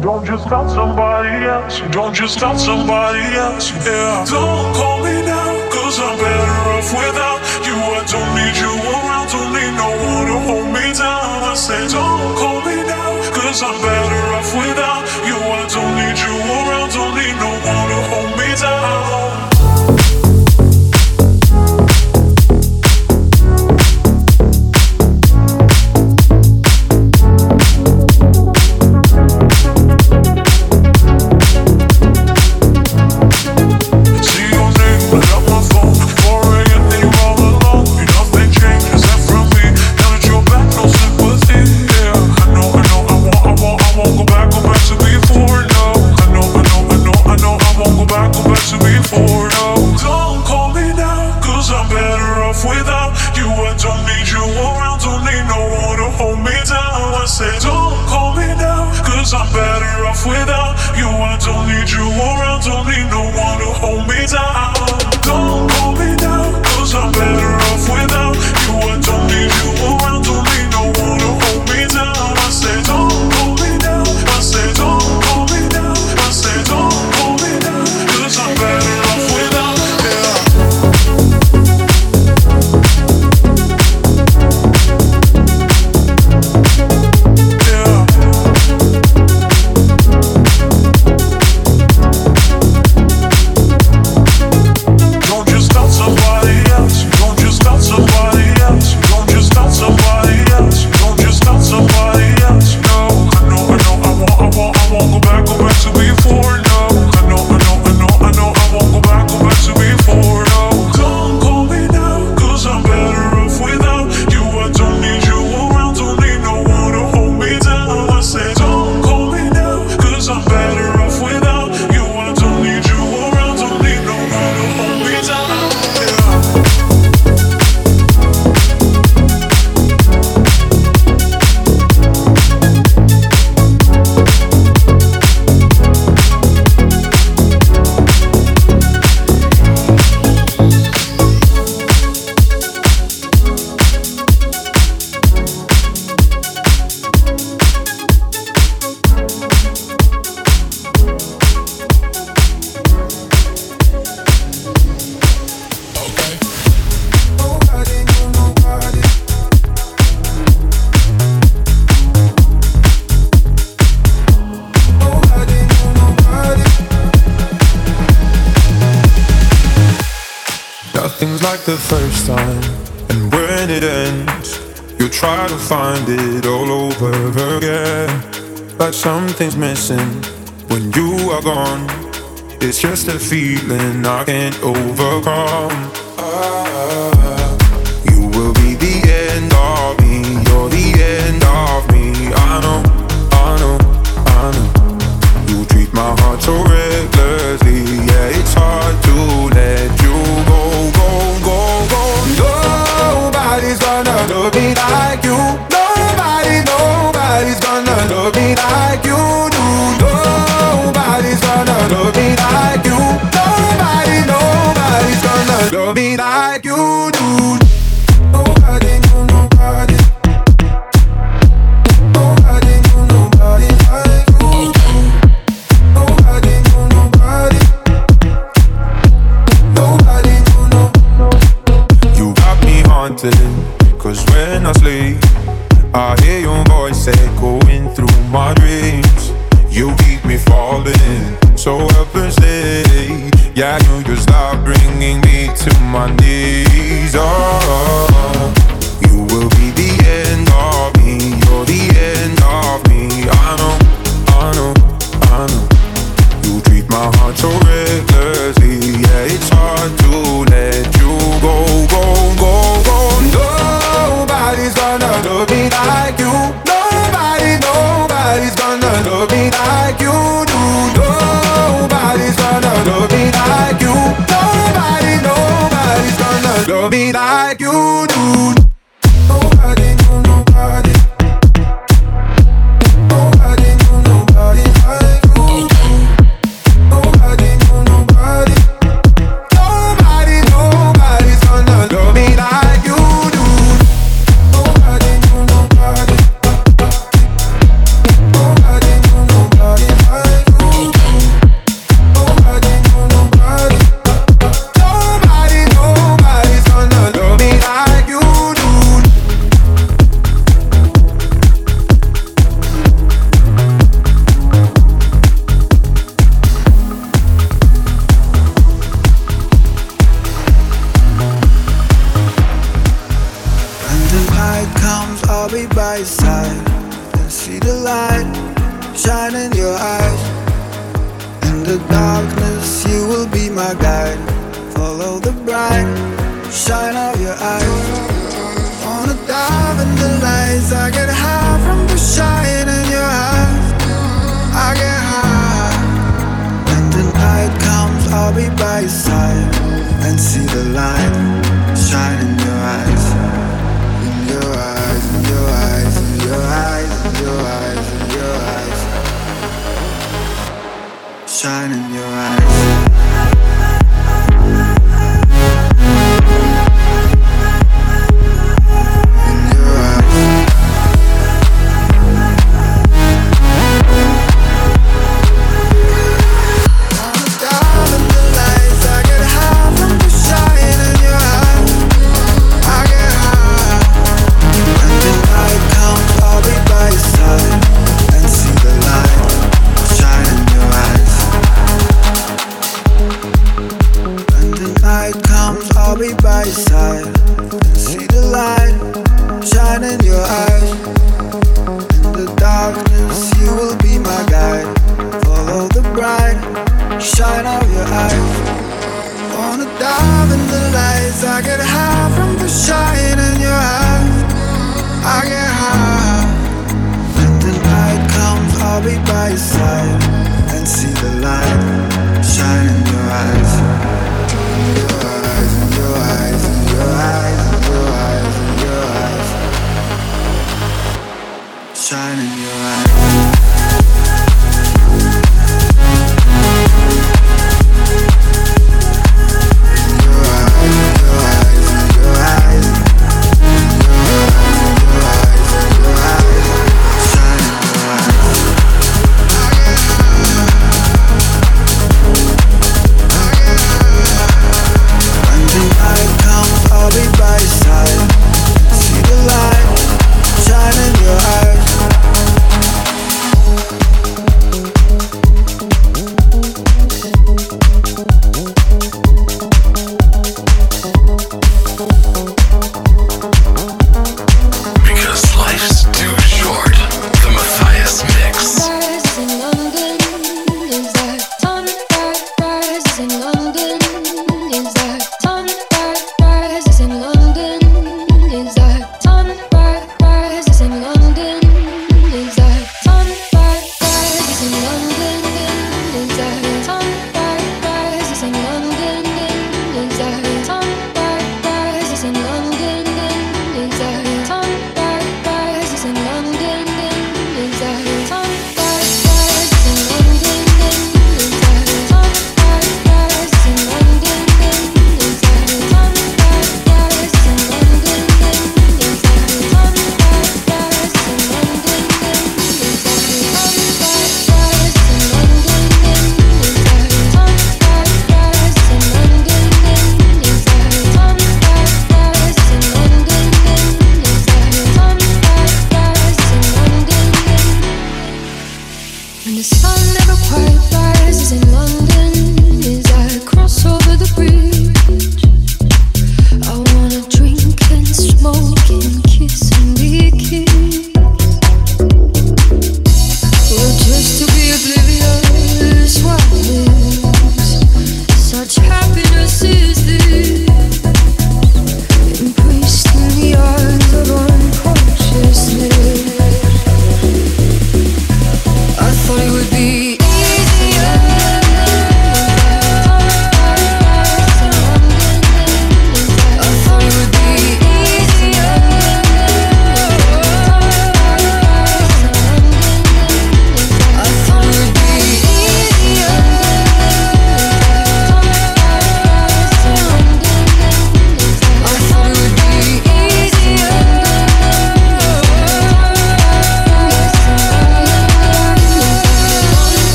don't just got somebody else. Don't just got somebody else. Yeah. Don't call me now, cause I'm better off without you. I don't need you around, don't need no one to hold me down. I say, don't call me now, cause I'm better like you. Nobody, nobody's gonna love me like you.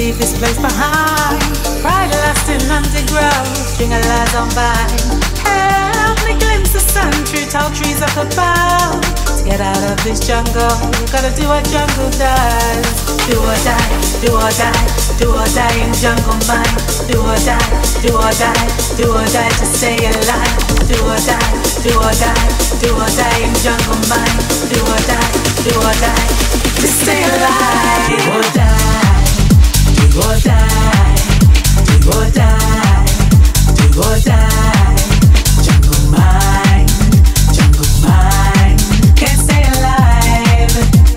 Leave this place behind. Pride lasting underground, string of lies on vine. Help me glimpse the sun through tall trees up above. To get out of this jungle, gotta do what jungle does. Do or die, do or die, do or die in jungle mind. Do or die, do or die, do or die to stay alive. Do or die, do or die, do or die in jungle mind. Do or die, do or die to stay alive. Do or die, Jungle mind, jungle mind, can't stay alive.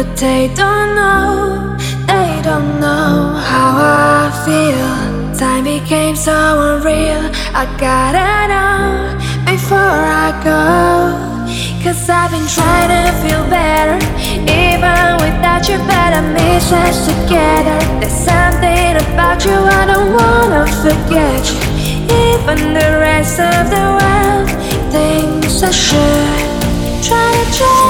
But they don't know, they don't know how I feel. Time became so unreal. I gotta know before I go. Cause I've been trying to feel better, even without you, but I miss us together. There's something about you I don't wanna forget you. Even the rest of the world thinks I should try to change.